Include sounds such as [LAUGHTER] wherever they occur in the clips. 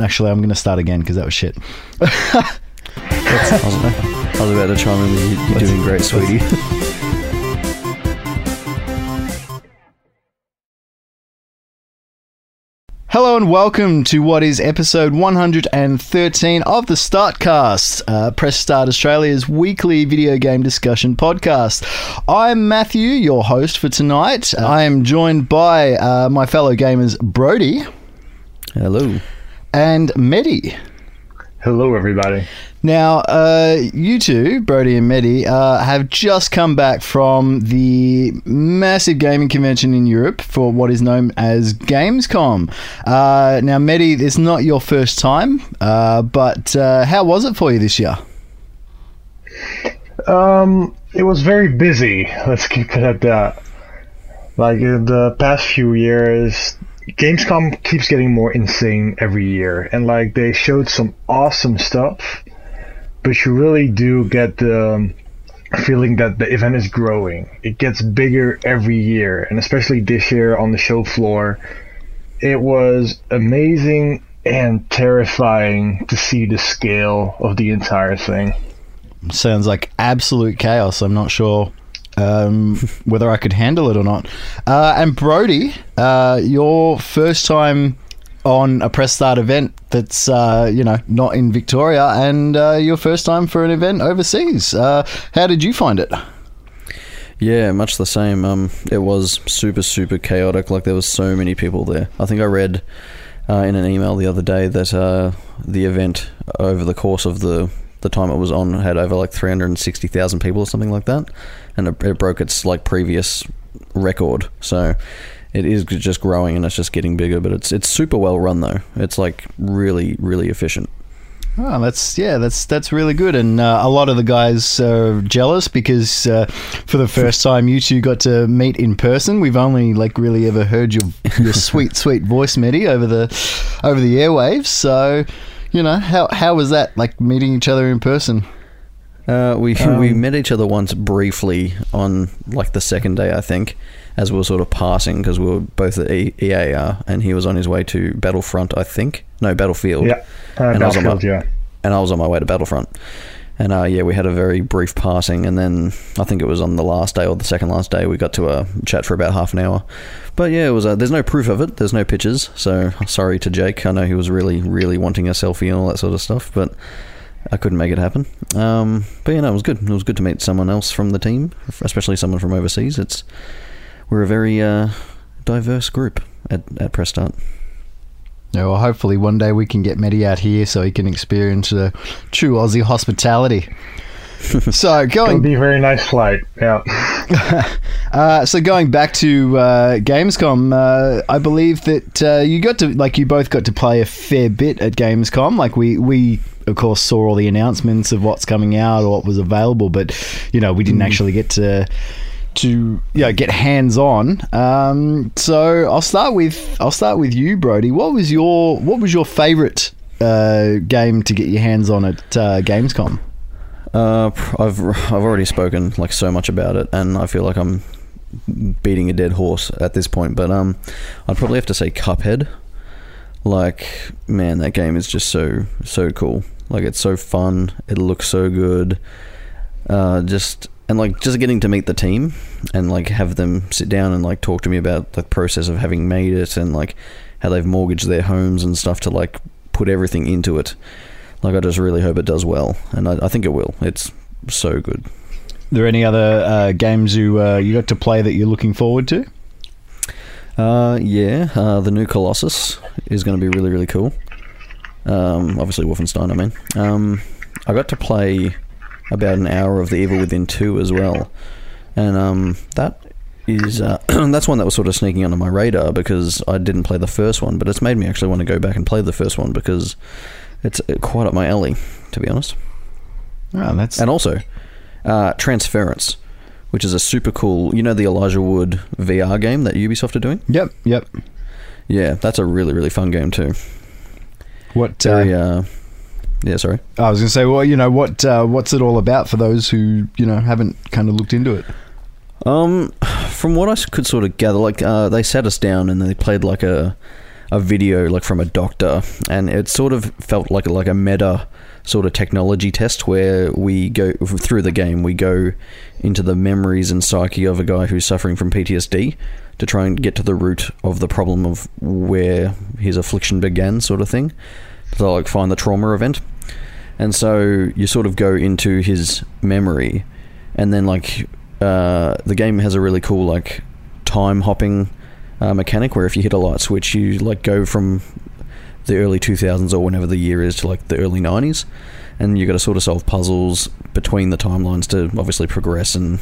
Actually, I'm going to start again because that was shit. I, was, about to chime in with you. You're doing great, sweetie. Hello and welcome to what is episode 113 of the Start Cast, uh, Press Start Australia's weekly video game discussion podcast. I'm Matthew, your host for tonight. I am joined by uh, my fellow gamers Brodie Hello. And Mehdi. Hello, everybody. Now, uh, you two, Brodie and Mehdi, uh, have just come back from the massive gaming convention in Europe for what is known as Gamescom. Uh, now, Mehdi, it's not your first time, uh, but uh, how was it for you this year? Um, it was very busy. [LAUGHS] Let's keep it at that. Like in the past few years, Gamescom keeps getting more insane every year, and like they showed some awesome stuff, but you really do get the um, feeling that the event is growing. It gets bigger every year, and especially this year on the show floor, it was amazing and terrifying to see the scale of the entire thing. Sounds like absolute chaos. I'm not sure um, [LAUGHS] whether I could handle it or not. Uh, and Brodie, uh, your first time on a press start event that's uh, you know not in Victoria, and uh, your first time for an event overseas. Uh, how did you find it? Yeah, much the same. Um, it was super, super chaotic. Like there was so many people there. I think I read uh, in an email the other day that the event over the course of the the time it was on had over like three hundred and sixty thousand people or something like that, and it, it broke its like previous record. So it is just growing and it's just getting bigger. But it's it's super well run though. It's like really, really efficient. Oh, that's yeah, that's that's really good, and uh, a lot of the guys are jealous because uh, for the first [LAUGHS] time you two got to meet in person. We've only like really ever heard your your [LAUGHS] sweet sweet voice, Mehdi, over the over the airwaves. So, you know how how was that like meeting each other in person? Uh, we [LAUGHS] we met each other once briefly on like the second day, I think, as we were sort of passing because we were both at E- EAR, and he was on his way to Battlefront, I think. No, Battlefield. Yeah, uh, And I was on my- Battlefield, yeah. and I was on my way to Battlefront. And uh, yeah, we had a very brief passing, and then I think it was on the last day or the second last day we got to uh, chat for about half an hour. But yeah, it was. Uh, there's no proof of it. There's no pictures. So sorry to Jake. I know he was really, really wanting a selfie and all that sort of stuff, but I couldn't make it happen. Um, but yeah, no, it was good. It was good to meet someone else from the team, especially someone from overseas. It's we're a very uh, diverse group at at Press Start. Yeah, well, hopefully one day we can get Mehdi out here so he can experience the true Aussie hospitality. [LAUGHS] so It going would be a very nice flight. Yeah. [LAUGHS] [LAUGHS] Uh, so going back to uh, Gamescom, uh, I believe that uh, you got to like you both got to play a fair bit at Gamescom. Like we we of course saw all the announcements of what's coming out or what was available, but you know we didn't actually get to to you know, get hands on. Um, so I'll start with I'll start with you, Brodie. What was your what was your favorite uh, game to get your hands on at uh, Gamescom? Uh, I've I've already spoken like so much about it, and I feel like I'm beating a dead horse at this point. But um, I'd probably have to say Cuphead. Like, man, that game is just so so cool. Like, it's so fun. It looks so good. Uh, just and like just getting to meet the team and like have them sit down and like talk to me about the process of having made it and like how they've mortgaged their homes and stuff to like put everything into it. Like, I just really hope it does well, and I, I think it will. It's so good. Are there any other uh, games you uh, you got to play that you're looking forward to? Uh, yeah, uh, the new Colossus is going to be really, really cool. Um, obviously, Wolfenstein, I mean. Um, I got to play about an hour of The Evil Within 2 as well. And um, that is uh, [CLEARS THROAT] that's one that was sort of sneaking under my radar because I didn't play the first one, but it's made me actually want to go back and play the first one because it's uh, quite up my alley, to be honest. Oh, that's And also, uh, Transference, which is a super cool, you know, the Elijah Wood VR game that Ubisoft are doing? yep, yep. Yeah, that's a really really fun game too. What uh, Very, uh, yeah, sorry. I was going to say, well, you know, what uh, what's it all about for those who you know haven't kind of looked into it? Um, from I could sort of gather, like uh, they sat us down and they played like a a video like from a doctor, and it sort of felt like like a meta sort of technology test where we go through the game. We go into the memories and psyche of a guy who's suffering from PTSD to try and get to the root of the problem of where his affliction began, sort of thing. To like find the trauma event. And so you sort of go into his memory, and then like uh, the game has a really cool like time hopping uh, mechanic where if you hit a light switch, you like go from the early 2000s or whenever the year is to like the early 90s, and you've got to sort of solve puzzles between the timelines to obviously progress and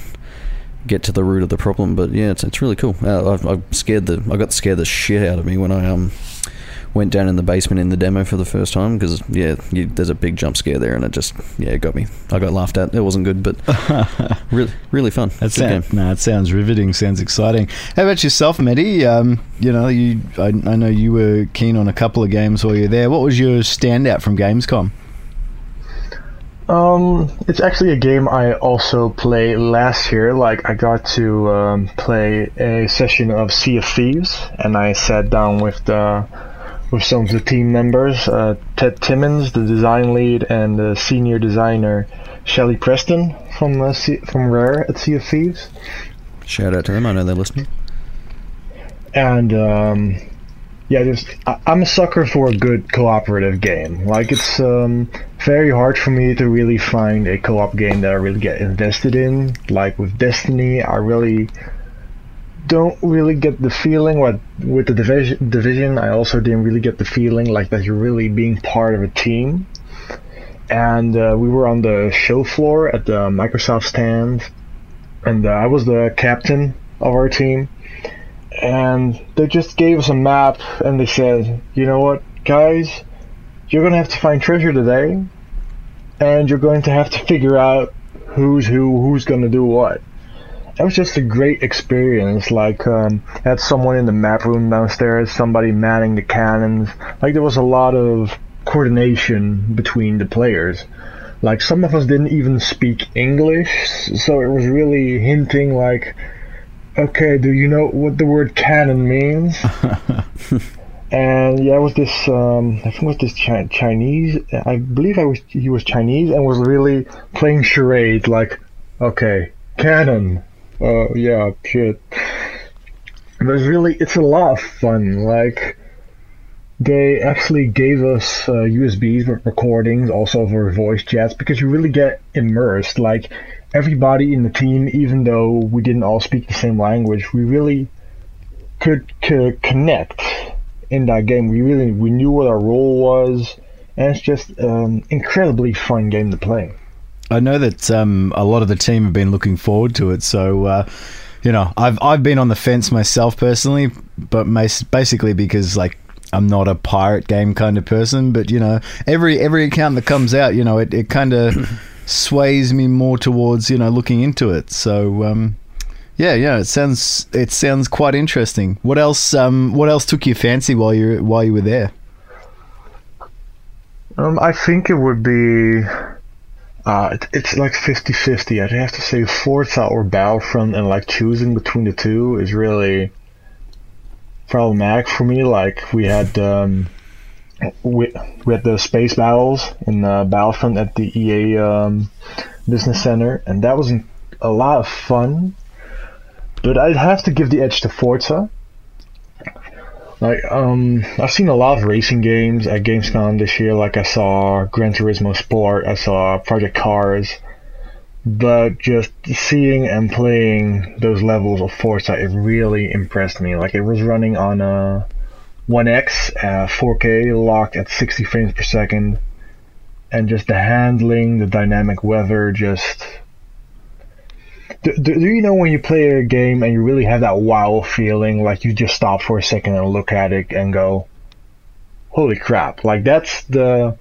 get to the root of the problem. But yeah, it's, it's really cool. Uh, I, I scared the I got scared the shit out of me when I um went down in the basement in the demo for the first time because yeah, you, there's a big jump scare there, and it just yeah, it got me. I got laughed at. It wasn't good, but [LAUGHS] really really fun. That sounds no, it sounds riveting. Sounds exciting. How about yourself, Mehdi? Um, you know, you I, I know you were keen on a couple of games while you're there. What was your standout from Gamescom? Um, it's actually a game I also play last year. Like I got to um, play a session of Sea of Thieves, and I sat down with the with some of the team members, uh, Ted Timmins, the design lead, and the senior designer Shelley Preston from uh, C- from Rare at Sea of Thieves. Shout out to them. I know they're listening. And um, yeah, just I, I'm a sucker for a good cooperative game. Like it's um, very hard for me to really find a co-op game that I really get invested in. Like with Destiny, I really don't really get the feeling what with the division division I also didn't really get the feeling like that you're really being part of a team and uh, we were on the show floor at the Microsoft stand and uh, I was the captain of our team and they just gave us a map and they said you know what guys you're gonna have to find treasure today and you're going to have to figure out who's who who's gonna do what it was just a great experience. Like, um, had someone in the map room downstairs, somebody manning the cannons. Like, there was a lot of coordination between the players. Like, some of us didn't even speak English, so it was really hinting, like, okay, do you know what the word cannon means? [LAUGHS] and yeah, it was this, um, I think it was this Chi- Chinese, I believe I was, he was Chinese and was really playing charade, like, okay, cannon, Oh yeah, shit. But it's really, it's a lot of fun. Like, they actually gave us uh, USB recordings also of our voice chats because you really get immersed. Like, everybody in the team, even though we didn't all speak the same language, we really could, could connect in that game. We really we knew what our role was, and it's just an um, incredibly fun game to play. I know that um, a lot of the team have been looking forward to it. So, uh, you know, I've I've been on the fence myself personally, but basically because like I'm not a pirate game kind of person. But you know, every every account that comes out, you know, it, it kind of [COUGHS] sways me more towards you know looking into it. So. Um, yeah, yeah, it sounds it sounds quite interesting. What else? Um, what else took your fancy while you while you were there? Um, I think it would be uh, it, it's like 50-50. I'd have to say Forza or Battlefront, and like choosing between the two is really problematic for me. Like we had um, we, we had the space battles in uh, Battlefront at the EA um, Business Center, and that was a lot of fun. But I'd have to give the edge to Forza. Like, um, I've seen a lot of racing games at Gamescom this year. Like, I saw Gran Turismo Sport, I saw Project Cars, but just seeing and playing those levels of Forza, it really impressed me. Like, it was running on a 1X, uh, 4K, locked at 60 frames per second, and just the handling, the dynamic weather, just do, do, you know when you play a game and you really have that wow feeling, like you just stop for a second and look at it and go, "Holy crap!" Like that's the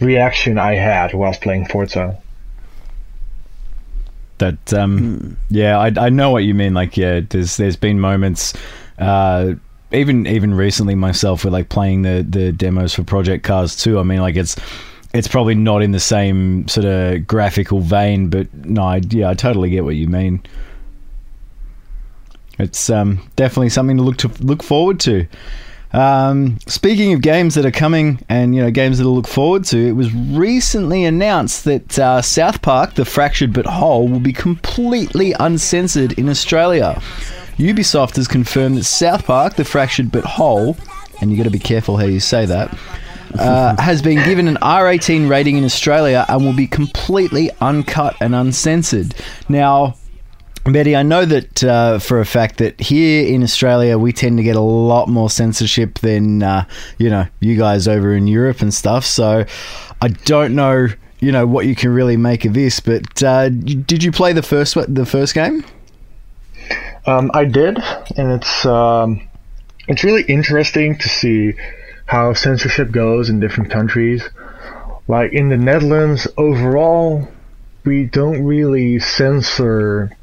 reaction I had whilst playing Forza. That um, hmm. yeah, I, I know what you mean. Like yeah, there's there's been moments. Uh, even even recently myself with like playing the the demos for Project Cars 2 I mean, like it's it's probably not in the same sort of graphical vein, but no, I, yeah, I totally get what you mean. It's um, definitely something to look to look forward to. Um, speaking of games that are coming and you know games that to look forward to, it was recently announced that uh, South Park: The Fractured But Whole will be completely uncensored in Australia. Ubisoft has confirmed that South Park: The Fractured But Whole, and you got to be careful how you say that, [LAUGHS] uh, has been given an R18 rating in Australia and will be completely uncut and uncensored. Now. Betty, I know that uh, for a fact that here in Australia we tend to get a lot more censorship than uh, you know you guys over in Europe and stuff. So I don't know you know what you can really make of this. But uh, did you play the first the first game? Um, I did, and it's um, it's really interesting to see how censorship goes in different countries. Like in the Netherlands, overall, we don't really censor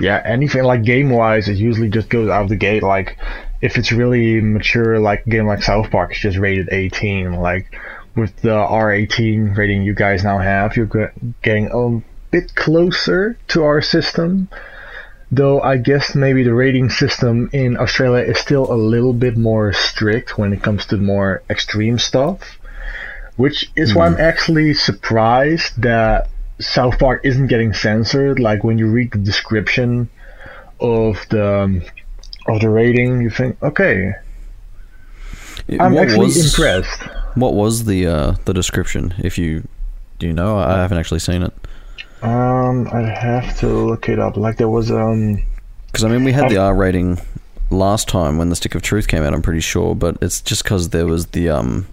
yeah, anything like game wise, it usually just goes out of the gate. Like, if it's really mature, like a game like South Park, it's just rated 18. Like, with the R18 rating you guys now have, you're getting a bit closer to our system. Though I guess maybe the rating system in Australia is still a little bit more strict when it comes to more extreme stuff. Which is mm. why I'm hmm. actually surprised that South Park isn't getting censored. Like when you read the description of the um, of the rating, you think, okay, I'm what actually was, impressed. What was the uh, the description? If you do you know, I haven't actually seen it. Um, I'd have to look it up. Like there was um, because I mean we had um, the R rating last time when the Stick of Truth came out. I'm pretty sure, but it's just because there was the um,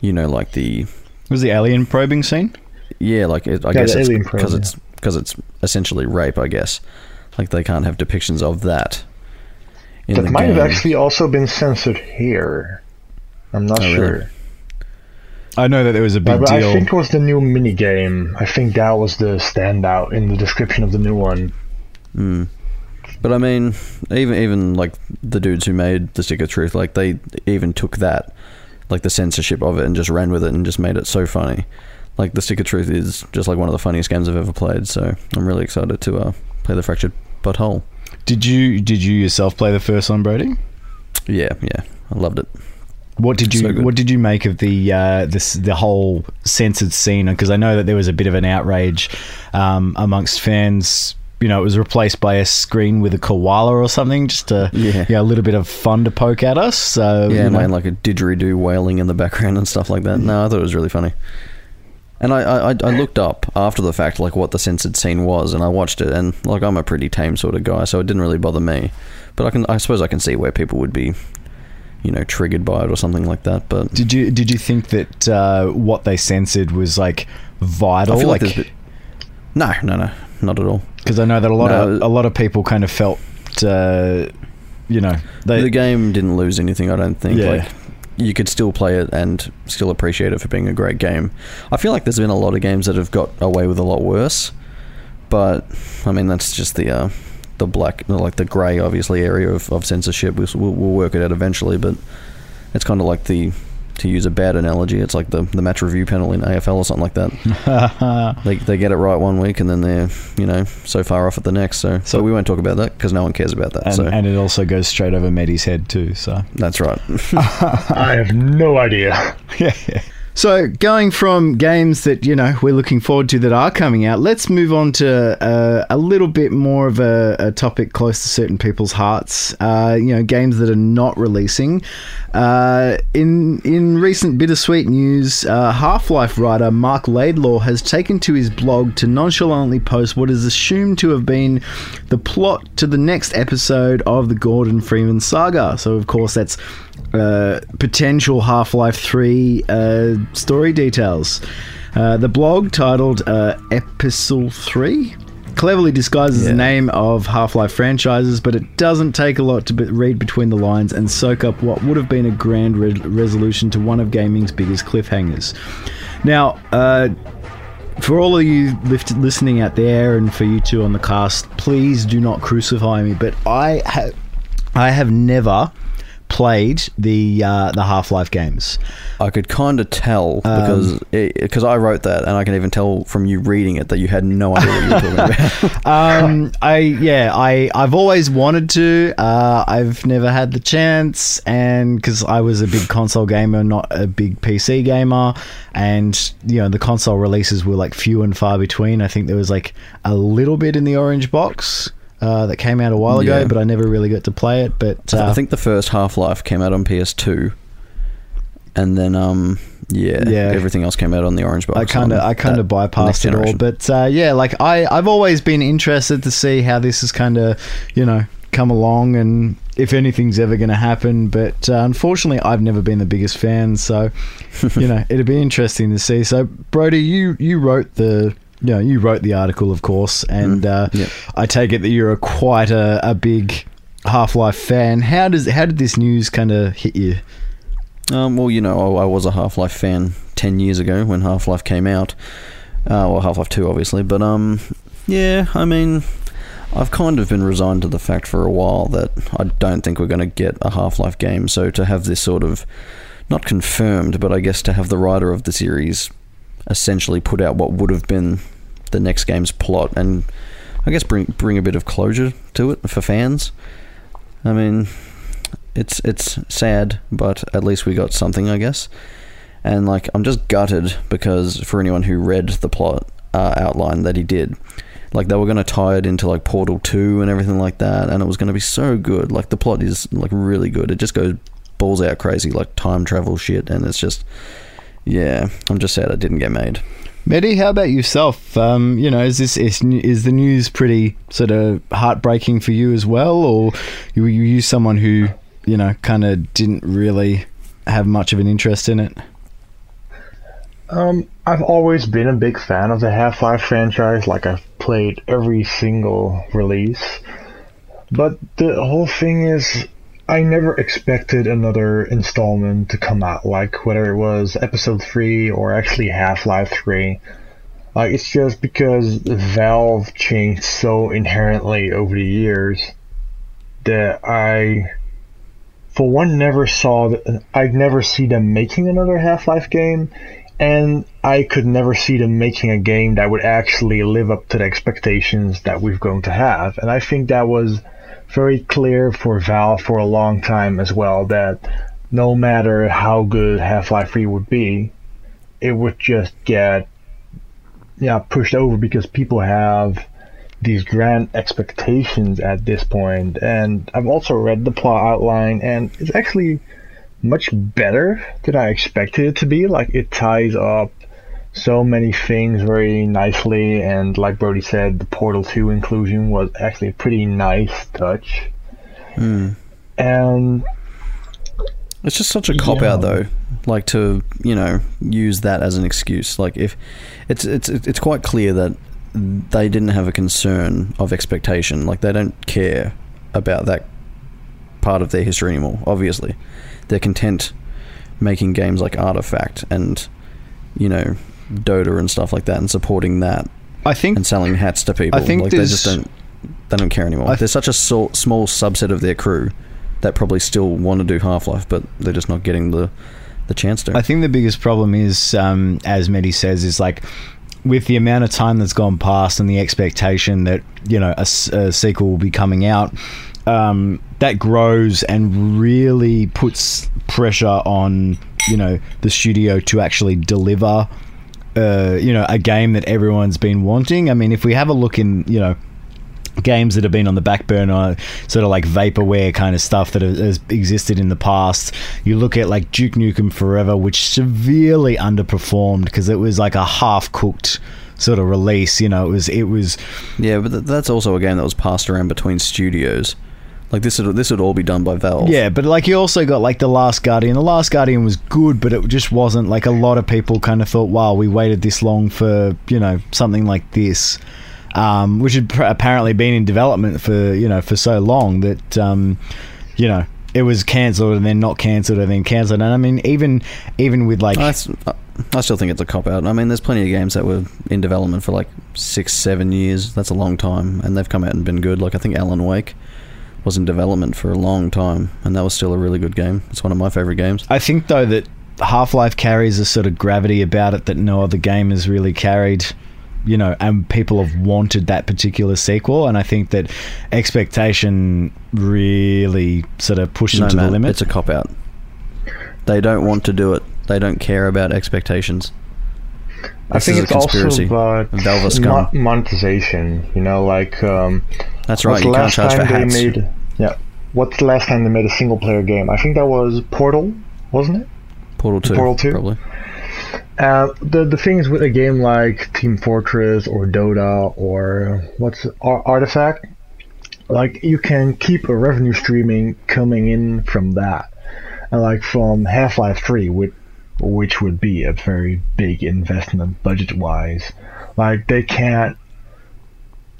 you know, like the was the alien probing scene. Yeah, like it, I yeah, guess it's because it's because it's essentially rape. I guess like they can't have depictions of that. that might game. have actually also been censored here. I'm not oh, sure. Really? I know that there was a big but, deal. I think it was the new mini game. I think that was the standout in the description of the new one. Mm. But I mean, even even like the dudes who made the Stick of Truth, like they even took that, like the censorship of it, and just ran with it and just made it so funny like the Stick of Truth is just like one of the funniest games I've ever played. So I'm really excited to uh, play the Fractured But Whole. Did you did you yourself play the first one, Brodie? Yeah, yeah, I loved it. What did you so What did you make of the uh, this the whole censored scene? Because I know that there was a bit of an outrage um, amongst fans. You know, it was replaced by a screen with a koala or something, just to yeah, yeah a little bit of fun to poke at us. So yeah, and like a didgeridoo wailing in the background and stuff like that. No, I thought it was really funny. And I, I, I looked up after the fact like what the censored scene was, and I watched it, and like I'm a pretty tame sort of guy, so it didn't really bother me. But I can I suppose I can see where people would be, you know, triggered by it or something like that. But did you did you think that uh, what they censored was like vital? like, like bit, no, no, no, not at all. Because I know that a lot no, of a lot of people kind of felt, uh, you know, they, the game didn't lose anything. I don't think. Yeah. Like you could still play it and still appreciate it for being a great game. I feel like there's been a lot of games that have got away with a lot worse, but I mean that's just the uh, the black, like the grey, obviously area of, of censorship. We'll, we'll work it out eventually, but it's kind of like the to use a bad analogy, it's like the, the match review panel in AFL or something like that. [LAUGHS] they, they get it right one week and then they're, you know, so far off at the next. So, so we won't talk about that because no one cares about that. And, so. and it also goes straight over Mehdi's head too. So That's right. [LAUGHS] I have no idea. [LAUGHS] yeah, yeah. So, going from games that you know we're looking forward to that are coming out, let's move on to uh, a little bit more of a, a, topic close to certain people's hearts. Uh, you know, games that are not releasing. Uh, in in recent bittersweet news, uh, Half Life writer Marc Laidlaw has taken to his blog to nonchalantly post what is assumed to have been the plot to the next episode of the Gordon Freeman saga. So, of course, that's uh, potential Half Life 3 uh, story details. Uh, the blog titled uh, Epistle 3 cleverly disguises yeah. the name of Half Life franchises, but it doesn't take a lot to be- read between the lines and soak up what would have been a grand re- resolution to one of gaming's biggest cliffhangers. Now, uh, for all of you lift- listening out there, and for you two on the cast, please do not crucify me. But I have, I have never played the uh, the Half Life games. I could kind of tell Um, because because I wrote that, and I can even tell from you reading it that you had no idea what you were talking about. [LAUGHS] [LAUGHS] um, I yeah, I I've always wanted to. Uh, I've never had the chance, and because I was a big console gamer, not a big PC gamer, and you know the console releases were like few and far between. I think there was like a little bit in the orange box. Uh, that came out a while ago, Yeah. but I never really got to play it. But uh, I think the first Half Life came out on PS2, and then um yeah, Yeah. everything else came out on the orange box. I kind of I kind of bypassed it all, but uh, yeah, like I I've always been interested to see how this is kind of you know come along and if anything's ever going to happen. But uh, unfortunately, I've never been the biggest fan, so [LAUGHS] you know it'd be interesting to see. So Brody, you you wrote the. You know, you wrote the article, of course, and uh, Yep. I take it that you're a quite a, a big Half Life fan. How does how did this news kind of hit you? Um, well, you know, I, I was a Half Life fan ten years ago when Half Life came out. Uh, well, Half Life Two, obviously, but um, yeah, I mean, I've kind of been resigned to the fact for a while that I don't think we're going to get a Half Life game. So to have this sort of not confirmed, but I guess to have the writer of the series essentially put out what would have been the next game's plot and I guess bring bring a bit of closure to it for fans. I mean, it's it's sad, but at least we got something, I guess. And like, I'm just gutted because for anyone who read the plot uh, outline that he did, like they were going to tie it into like Portal Two and everything like that, and it was going to be so good. Like the plot is like really good. It just goes balls out crazy, like time travel shit, and it's just yeah. I'm just sad it didn't get made. Mehdi, how about yourself? Um, you know, is this is, is the news pretty sort of heartbreaking for you as well, or you you you someone who you know kind of didn't really have much of an interest in it? Um, I've always been a big fan of the Half-Life franchise. Like I've played every single release, but the whole thing is, I never expected another installment to come out. Like whether it was Episode Three or actually Half-Life Three. Like it's just because Valve changed so inherently over the years that I for one never saw th- I'd never see them making another Half-Life game and I could never see them making a game that would actually live up to the expectations that we've going to have and I think that was very clear for Valve for a long time as well that no matter how good Half-Life 3 would be it would just get yeah pushed over because people have these grand expectations at this point. point and I've also read the plot outline and it's actually much better than I expected it to be like it ties up so many things very nicely and like Brodie said the Portal 2 inclusion was actually a pretty nice touch hmm. and It's just such a cop Yeah. out though, like to you know use that as an excuse. Like if it's it's it's quite clear that they didn't have a concern of expectation. Like they don't care about that part of their history anymore. Obviously, they're content making games like Artifact and you know Dota and stuff like that, and supporting that I think and selling hats to people. I think like they just don't they don't care anymore. Th- There's such a so- small subset of their crew that probably still want to do Half Life, but they're just not getting the the chance to. I think the biggest problem is, um, as Mehdi says, is like with the amount of time that's gone past and the expectation that you know a, a sequel will be coming out. Um, that grows and really puts pressure on you know the studio to actually deliver uh, you know a game that everyone's been wanting. I mean, if we have a look in you know games that have been on the back burner, sort of like vaporware kind of stuff that has- existed in the past. You look at like Duke Nukem Forever, which severely underperformed because it was like a half cooked sort of release. You know, it was it was yeah, but that's also a game that was passed around between studios. Like this would this would all be done by Valve. yeah, but like you also got like the Last Guardian. The Last Guardian was good, but it just wasn't like a lot of people kind of thought, wow, we waited this long for you know something like this. Um, which had pr- apparently been in development for you know for so long that um, you know it was cancelled and then not cancelled and then cancelled. And I mean, even even with like I still think it's a cop out. I mean, there's plenty of games that were in development for like six, seven years. That's a long time, and they've come out and been good. Like I think Alan Wake was in development for a long time, and that was still a really good game. It's one of my favorite games. I think though that Half Life carries a sort of gravity about it that no other game has really carried. You know, and people have wanted that particular sequel, and I think that expectation really sort of pushed them to man, the limit. it's a cop out. They don't want to do it. They don't care about expectations. I think it's also about scum. monetization. You know, like um, That's right. You can't charge for they hats. made? Yeah, what's the last time they made a single player game? I think that was Portal, wasn't it? Portal Two, Portal 2? probably. Uh, the the thing is with a game like Team Fortress or Dota or what's Ar- Artifact, like you can keep a revenue streaming coming in from that, and like from Half Life Three, which which would be a very big investment budget wise. Like they can't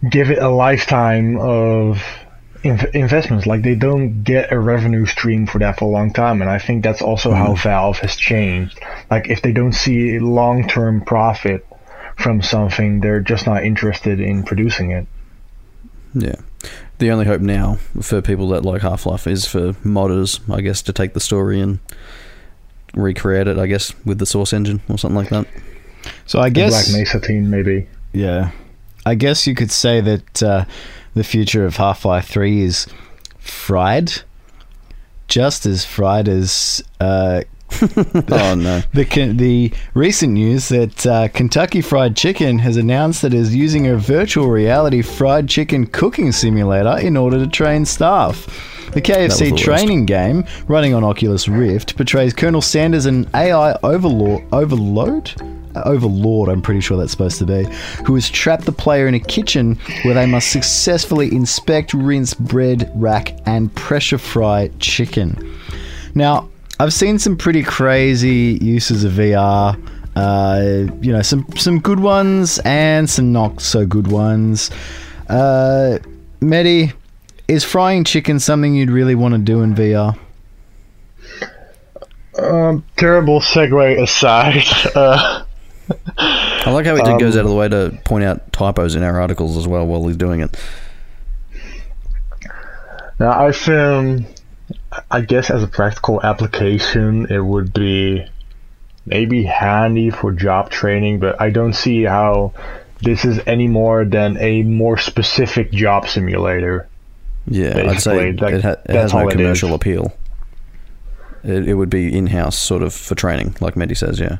give it a lifetime of inv- investments. Like they don't get a revenue stream for that for a long time, and I think that's also how mm-hmm. Valve has changed. Like if they don't see long term profit from something, they're just not interested in producing it. Yeah. The only hope now for people that like Half Life is for modders, I guess, to take the story and recreate it, I guess, with the Source engine or something like that. so I The guess Black Mesa team, maybe. Yeah. I guess you could say that uh, the future of Half Life 3 is fried. Just as fried as uh, [LAUGHS] oh no. the the recent news that uh, Kentucky Fried Chicken has announced that it is using a virtual reality fried chicken cooking simulator in order to train staff. The KFC training game, running on Oculus Rift, portrays Colonel Sanders an AI overlord, overload, Uh, overlord. I'm pretty sure that's supposed to be, who has trapped the player in a kitchen where they must successfully inspect, rinse bread, rack, and pressure fry chicken. Now, I've seen some pretty crazy uses of VR. Uh, you know, some some good ones and some not so good ones. Uh, Mehdi, is frying chicken something you'd really want to do in VR? Um, terrible segue aside. Uh, I like how he Um, goes out of the way to point out typos in our articles as well while he's doing it. Now, I film, I guess as a practical application, it would be maybe handy for job training, but I don't see how this is any more than a more specific job simulator. Yeah, I'd say like, it, ha- it has no all it commercial appeal. It, it would be in-house sort of for training, like Mehdi says. Yeah,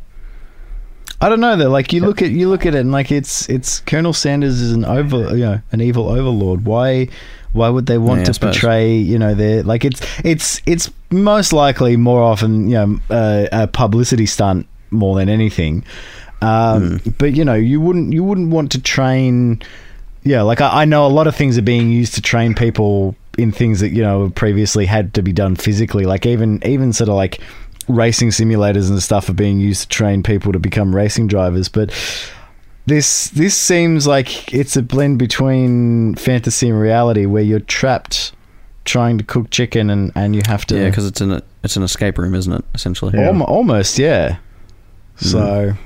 I don't know though. Like you look at you look at it and like it's it's Colonel Sanders is an over you know an evil overlord. Why why would they want Yeah, I to suppose. portray you know their like it's it's it's most likely more often you know uh, a publicity stunt more than anything. Um, Hmm. But you know you wouldn't you wouldn't want to train. Yeah, like I, I know a lot of things are being used to train people in things that you know previously had to be done physically. Like even even sort of like racing simulators and stuff are being used to train people to become racing drivers. But this this seems like it's a blend between fantasy and reality, where you're trapped trying to cook chicken and, and you have to yeah, because it's an it's an escape room, isn't it? Essentially. Yeah. Almo- almost yeah. So mm.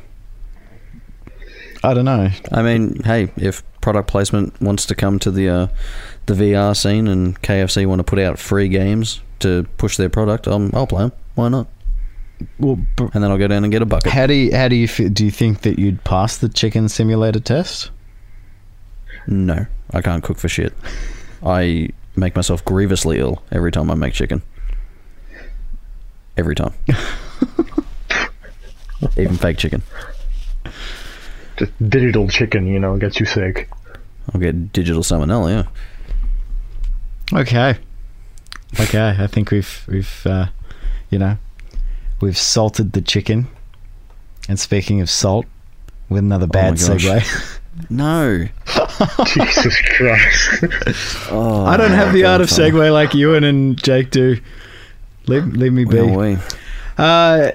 I don't know. I mean, hey, if product placement wants to come to the uh, the VR scene and KFC want to put out free games to push their product, um, I'll play them. Why not? Well, And then I'll go down and get a bucket. how do you how do you do you think that you'd pass the chicken simulator test? No, I can't cook for shit. I make myself grievously ill every time I make chicken. Every time. [LAUGHS] Even fake chicken. Just digital chicken, you know, gets you sick. I'll get digital salmonella, yeah. Okay. Okay, I think we've we've uh, you know we've salted the chicken. And speaking of salt, with another bad my gosh. segue. [LAUGHS] No. [LAUGHS] Jesus Christ. [LAUGHS] Oh, I don't have the art of segue like Ewan and Jake do. Leave, leave me be. Well, we- Uh,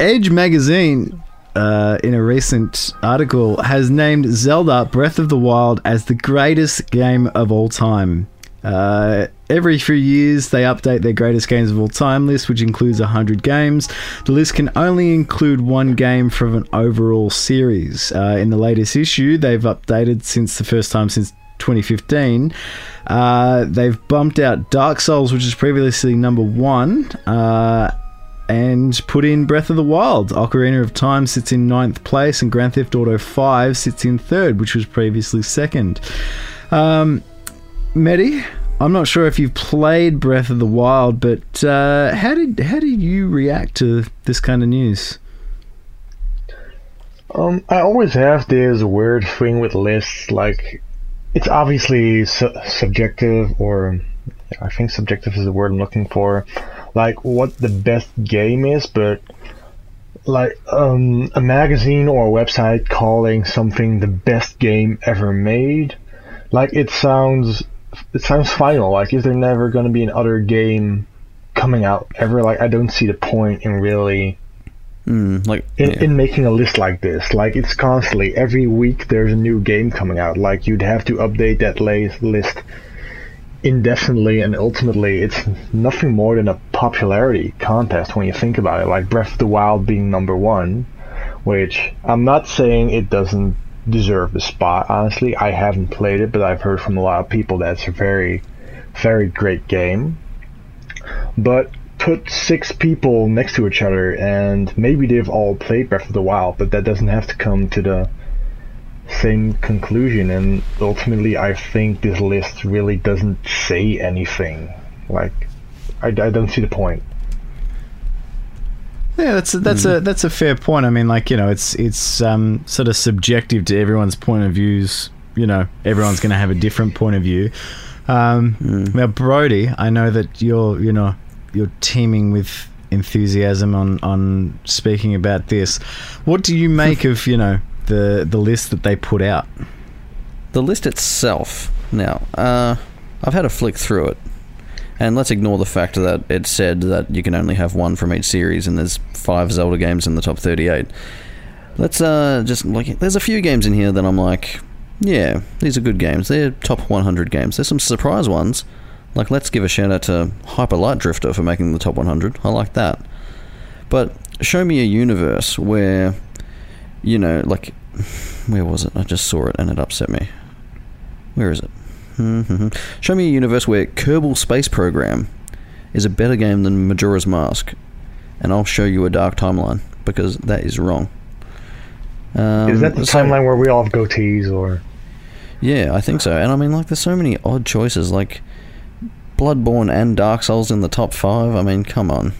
Edge magazine, uh, in a recent article, has named Zelda Breath of the Wild as the greatest game of all time. Uh, every few years, they update their greatest games of all time list, which includes 100 games. The list can only include one game from an overall series. Uh, in the latest issue, they've updated since the first time since 2015. Uh, they've bumped out Dark Souls, which is previously number one, uh, and put in Breath of the Wild. Ocarina of Time sits in ninth place, and Grand Theft Auto 5 sits in third, which was previously second. Um, Mehdi, I'm not sure if you've played Breath of the Wild, but uh, how did how did you react to this kind of news? Um, I always have this weird thing with lists. Like, it's obviously su- subjective, or I think subjective is the word I'm looking for. Like, what the best game is, but like um, a magazine or a website calling something the best game ever made, like it sounds it sounds final. Like, is there never going to be another game coming out ever? Like, I don't see the point in really Mm, like in, yeah. in making a list like this. Like, it's constantly every week there's a new game coming out. Like, you'd have to update that list indefinitely, and ultimately, it's nothing more than a popularity contest when you think about it. Like Breath of the Wild being number one, which I'm not saying it doesn't deserve the spot. Honestly, I haven't played it, but I've heard from a lot of people that it's a very, very great game. But put six people next to each other, and maybe they've all played Breath of the Wild, but that doesn't have to come to the same conclusion. And ultimately, I think this list really doesn't say anything. Like, I, I don't see the point. Yeah, that's a, that's a that's a fair point. I mean, like you know, it's it's um, sort of subjective to everyone's point of views. You know, everyone's going to have a different point of view. Um, Now, Brodie, I know that you're you know you're teeming with enthusiasm on on speaking about this. What do you make [LAUGHS] of you know the the list that they put out? The list itself, now, uh, I've had a flick through it. And let's ignore the fact that it said that you can only have one from each series and there's five Zelda games in the top 38. Let's uh, just, like, there's a few games in here that I'm like, yeah, these are good games. They're top 100 games. There's some surprise ones. Like, let's give a shout out to Hyper Light Drifter for making the top 100. I like that. But show me a universe where, you know, like, where was it? I just saw it and it upset me. Where is it? Mm-hmm. Show me a universe where Kerbal Space Program is a better game than Majora's Mask, and I'll show you a dark timeline because that is wrong. Um, Is that the so- timeline where we all have goatees, or Yeah, I think so. And I mean, like, there's so many odd choices, like Bloodborne and Dark Souls in the top five. I mean, come on.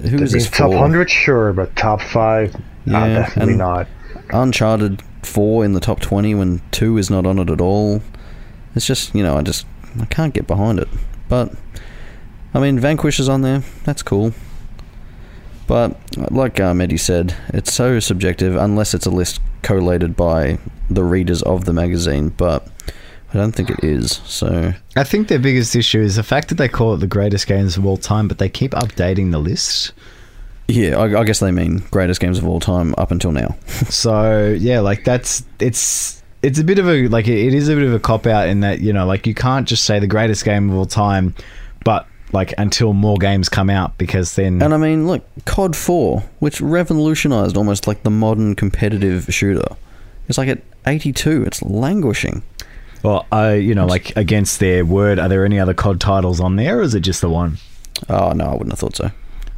Who is this top hundred? Sure, but top five? Nah, Yeah, definitely not. Uncharted 4 in the top 20 when 2 is not on it at all. It's just, you know, I just I can't get behind it. But I mean, Vanquish is on there. That's cool. But like uh, Mehdi said, it's so subjective unless it's a list collated by the readers of the magazine, but I don't think it is. So I think their biggest issue is the fact that they call it the greatest games of all time, but they keep updating the list. yeah, I, I guess they mean greatest games of all time up until now. [LAUGHS] So yeah, like that's it's it's a bit of a like it is a bit of a cop out in that you know like you can't just say the greatest game of all time, but like until more games come out because then And I mean, look, COD 4, which revolutionized almost like the modern competitive shooter. It's like at 82, it's languishing. well I you know like against their word, are there any other COD titles on there, or is it just the one? Oh, no, I wouldn't have thought so.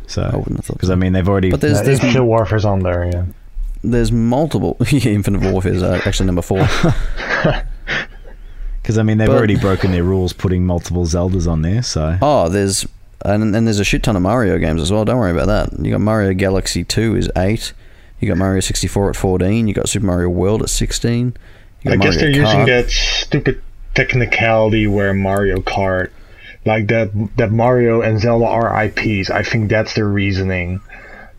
So I wouldn't have thought because so. I mean they've already But there's, there's, Infinite Warfare's on there, yeah. There's multiple. yeah, [LAUGHS] Infinite Warfare is uh, actually number four. [LAUGHS] because I mean they've But- already broken their rules putting multiple Zeldas on there. So Oh, there's. And, and there's a shit ton of Mario games as well. Don't worry about that. You got Mario Galaxy 2 is 8. You got Mario 64 at 14. You got Super Mario World at 16. You got I guess they're using that stupid technicality where Mario Kart, like that, that Mario and Zelda are IPs. I think that's their reasoning.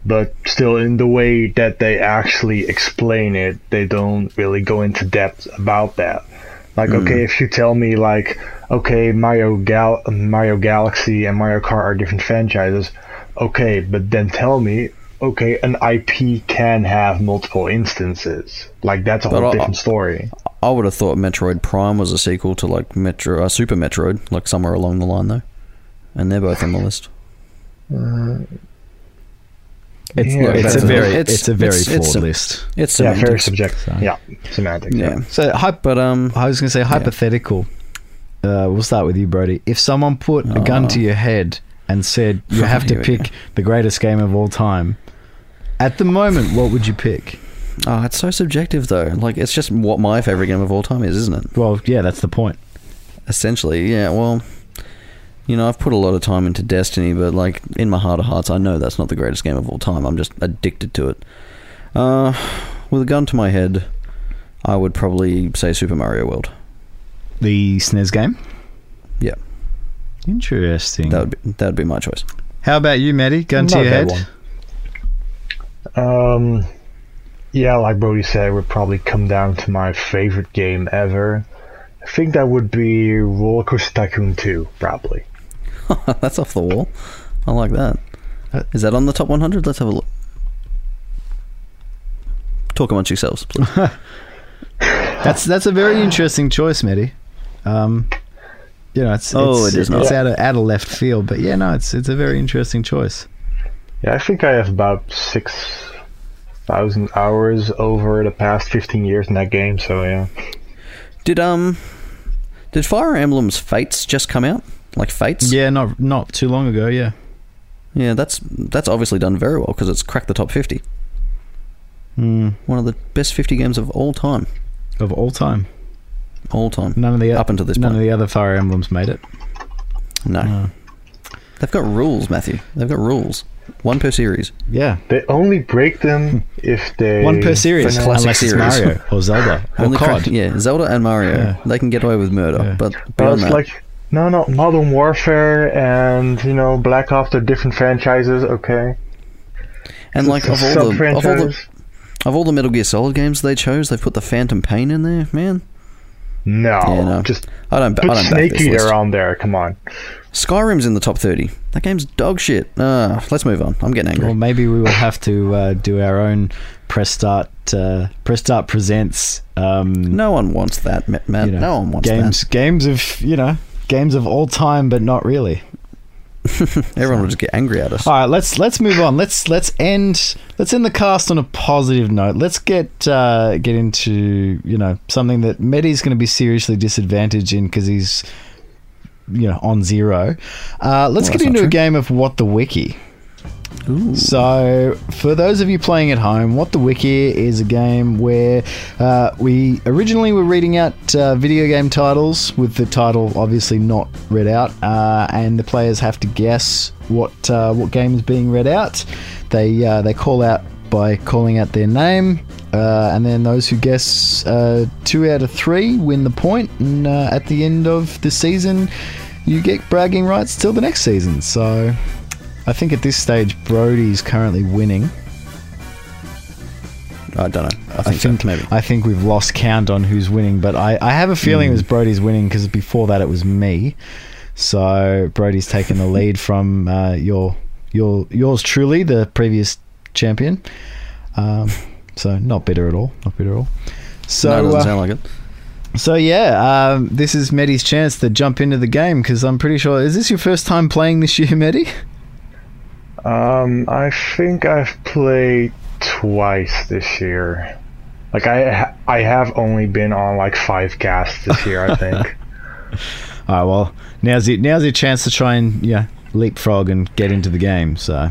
But still, in the way that they actually explain it, they don't really go into depth about that. Like, okay, if you tell me like, okay, Mario Gal- Mario Galaxy and Mario Kart are different franchises, okay, but then tell me, okay, an IP can have multiple instances. Like that's a But whole I- different story. I would have thought Metroid Prime was a sequel to like Metro, uh, Super Metroid, like somewhere along the line though, and they're both on the list. [SIGHS] It's, Yeah, it's a very it's- it's, a very it's- flawed it's a- list. It's yeah, very semantics. subjective. Yeah, semantics. Yeah. So hy- But um, I was going to say hypothetical. Uh, we'll start with you, Brodie. If someone put a gun to Oh. your head and said you [LAUGHS] have to pick the greatest game of all time, at the moment, what would you pick? oh, it's so subjective though. Like it's just what my favorite game of all time is, isn't it? Well, yeah, that's the point. Essentially, yeah. Well, you know, I've put a lot of time into Destiny, but like in my heart of hearts, I know that's not the greatest game of all time. I'm just addicted to it. Uh, with a gun to my head, I would probably say Super Mario World. The SNES game. Yeah. Interesting. That would be that would be my choice. How about you, Maddie? Gun to your a bad head. Um, yeah, like Brodie said, it would probably come down to my favorite game ever. I think that would be Roller Coaster Tycoon 2, probably. [LAUGHS] that's off the wall. I like that. Uh, that on the top 100? Let's have a look. Talk amongst yourselves, please. [LAUGHS] That's that's a very interesting choice, Maddie. Um, you know, it's Oh, it's, it is it's out of out of left field, but yeah, no, it's it's a very interesting choice. Yeah, I think I have about 6,000 hours over the past 15 years in that game, so yeah. Did um, did Fire Emblem's Fates just come out? Like Fates? Yeah, not not too long ago. Yeah. Yeah, that's that's obviously done very well because it's cracked the top 50. Hmm. One of the best 50 games of all time. of all time. All time. None of the Up until this none point. of the other Fire Emblems made it. No. No. They've got rules, Matthew. They've got rules. One per series. Yeah, They only break them [LAUGHS] if they. one per series, For classic it's. Mario or Zelda [LAUGHS] or Only COD. crack- yeah, Zelda and Mario. Yeah. They can get away with murder. Yeah. But But beyond it's that, like, no, no, Modern Warfare and, you know, Black Ops, they're different franchises, okay? and like of all, the, of, all the, of all the Metal Gear Solid games they chose, they put the Phantom Pain in there, man. No, Yeah, no. just I don't, put I don't back Snake this Eater list. on there, come on. Skyrim's in the top 30. That game's dog shit. Uh, let's move on. I'm getting angry. Well, maybe we will have to uh, do our own press start. Uh, press start presents. Um, no one wants that, Ma- Matt. you know, no one wants games. Games of you know games of all time, but not really. [LAUGHS] Everyone will just get angry at us. All right, let's let's move on. Let's let's end let's end the cast on a positive note. Let's get uh, get into you know something that Mehdi's going to be seriously disadvantaged in because he's you know on zero. Uh, let's Well, get into a game of what the wiki. Ooh. So, for those of you playing at home, What the Wiki is a game where uh, we originally were reading out uh, video game titles with the title obviously not read out, uh, and the players have to guess what uh, what game is being read out. They uh, they call out by calling out their name, uh, and then those who guess two out of three win the point, and at the end of the season, you get bragging rights till the next season. So. I think at this stage, Brodie's currently winning. I don't know. I think, so. Maybe. I think we've lost count on who's winning, but I, I have a feeling it Hmm. was Brodie's winning because before that it was me. So Brodie's taken the lead [LAUGHS] from uh, your your yours truly, the previous champion. Um, so not bitter at all. Not bitter at all. So no, it doesn't uh, sound like it. so yeah, um, this is Mehdi's chance to jump into the game because I'm pretty sure. Is this your first time playing this year, Mehdi? [LAUGHS] Um, I think I've played twice this year. Like I, ha- I have only been on like five casts this year. I think. [LAUGHS] All right. Well, now's the now's your chance to try and yeah leapfrog and get into the game. So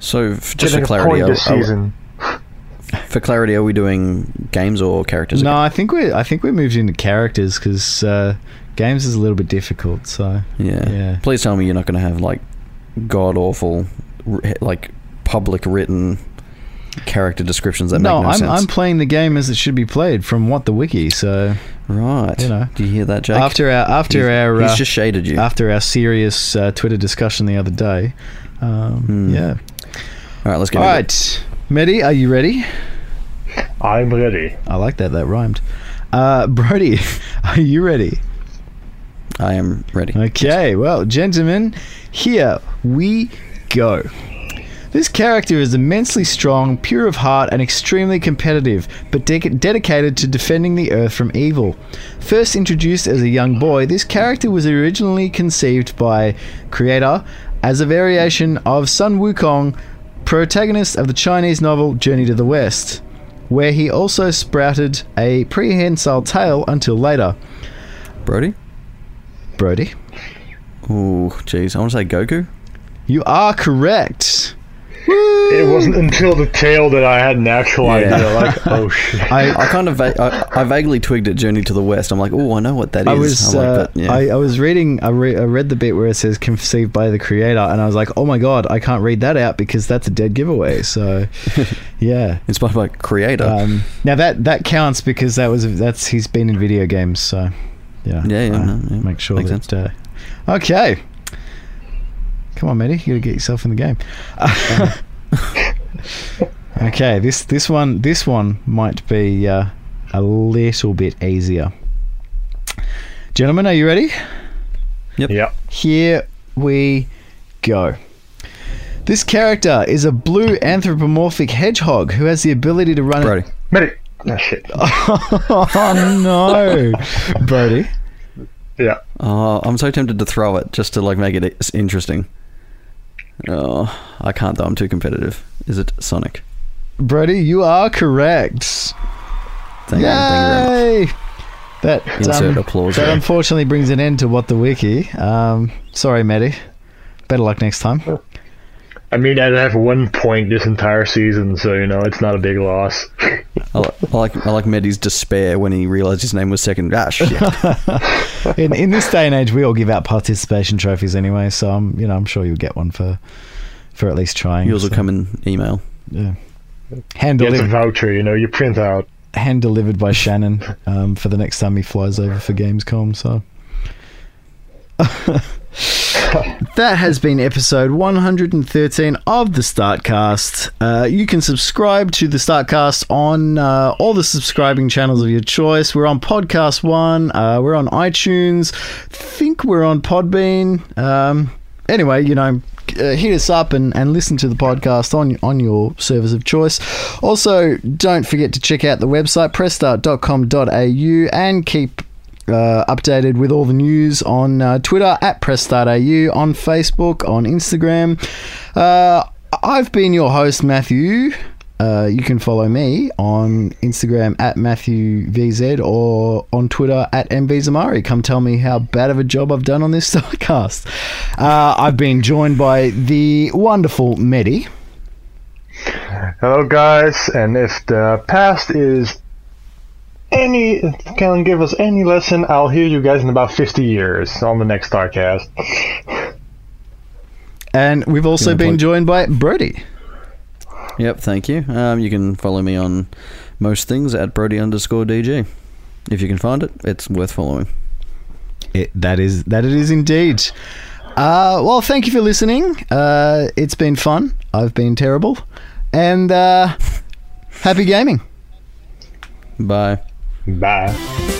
So, f- just Getting for clarity, are, this are- season. [LAUGHS] for clarity, are we doing games or characters? no, again? I think we I think we moved into characters because uh, games is a little bit difficult. So Yeah. Yeah. Please tell me you're not going to have like god awful, like public written character descriptions that no, make no I'm sense. I'm playing the game as it should be played from what the wiki. So right. you know. Do you hear that, Jake? after our after he's, our he's uh, just shaded you. after our serious uh, Twitter discussion the other day, um, Hmm. yeah. All right, let's get All into it. right, Mehdi, are you ready? I'm ready. I like that. That rhymed. Uh, Brodie, [LAUGHS] are you ready? I am ready. Okay, well, gentlemen, here we go. This character is immensely strong, pure of heart, and extremely competitive, but de- dedicated to defending the Earth from evil. First introduced as a young boy, this character was originally conceived by creator as a variation of Sun Wukong protagonist of the Chinese novel Journey to the West, where he also sprouted a prehensile tail until later. Brodie? Brodie, Ooh, jeez. I want to say Goku. You are correct. It wasn't until the tail that I had an actual Yeah. idea. Like, [LAUGHS] oh shit. I I, kind of va- I, I vaguely twigged at Journey to the West. I'm like, oh, I know what that is. I was I'm like, uh, but, yeah. I, I was reading I, re- I read the bit where it says conceived by the creator and I was like oh my god I can't read that out because that's a dead giveaway so [LAUGHS] yeah Inspired by Creator. um, now that that counts because that was that's he's been in video games so yeah Yeah, yeah, uh, no, yeah. make sure Makes that uh, okay come on Matty you gotta get yourself in the game [LAUGHS] okay this this one this one might be uh, a little bit easier gentlemen are you ready Yeah. here we go. This character is a blue anthropomorphic hedgehog who has the ability to run. Brodie. Mehdi. Oh shit. [LAUGHS] oh no, Brodie. Yeah. Oh, I'm so tempted to throw it just to like make it interesting. Oh, I can't though. I'm too competitive. Is it Sonic? Brodie, you are correct. Thank you. Thank you very much. That Insert um, applause that there. unfortunately brings an end to what the wiki. Um, sorry, Maddie. Better luck next time. [LAUGHS] I mean, I have one point this entire season, so you know it's not a big loss. [LAUGHS] I, li- I like I like Mehdi's despair when he realized his name was second. Ah, shit. [LAUGHS] In in this day and age, we all give out participation trophies anyway, so I'm you know I'm sure you'll get one for for at least trying. Yours will come in email. Yeah. Hand Get a delivered. voucher, you know, you print out. hand delivered by Shannon [LAUGHS] um, for the next time he flies over for Gamescom. So that has been episode 113 of the Startcast. Uh, you can subscribe to the Startcast on uh, all the subscribing channels of your choice. We're on Podcast One. Uh, we're on iTunes. Think we're on Podbean. Um, anyway, you know, uh, hit us up and, and listen to the podcast on on your service of choice. Also, don't forget to check out the website pressstart.com.au and keep uh, updated with all the news on uh, Twitter at pressstart.au, on Facebook, on Instagram. Uh, I've been your host, Matthew. Uh, you can follow me on Instagram at MatthewVZ or on Twitter at MVZamari. Come tell me how bad of a job I've done on this [LAUGHS] podcast. Uh, I've been joined by the wonderful Mehdi. Hello, guys, and if the past is any can give us any lesson, I'll hear you guys in about 50 years on the next Start Cast. And we've also been plug- joined by Brodie. Yep, thank you. Um, you can follow me on most things at Brodie underscore DG. If you can find it, it's worth following. It, that is that it is indeed. Uh, well, thank you for listening. Uh, it's been fun. I've been terrible, and uh, happy gaming. Bye. Bye.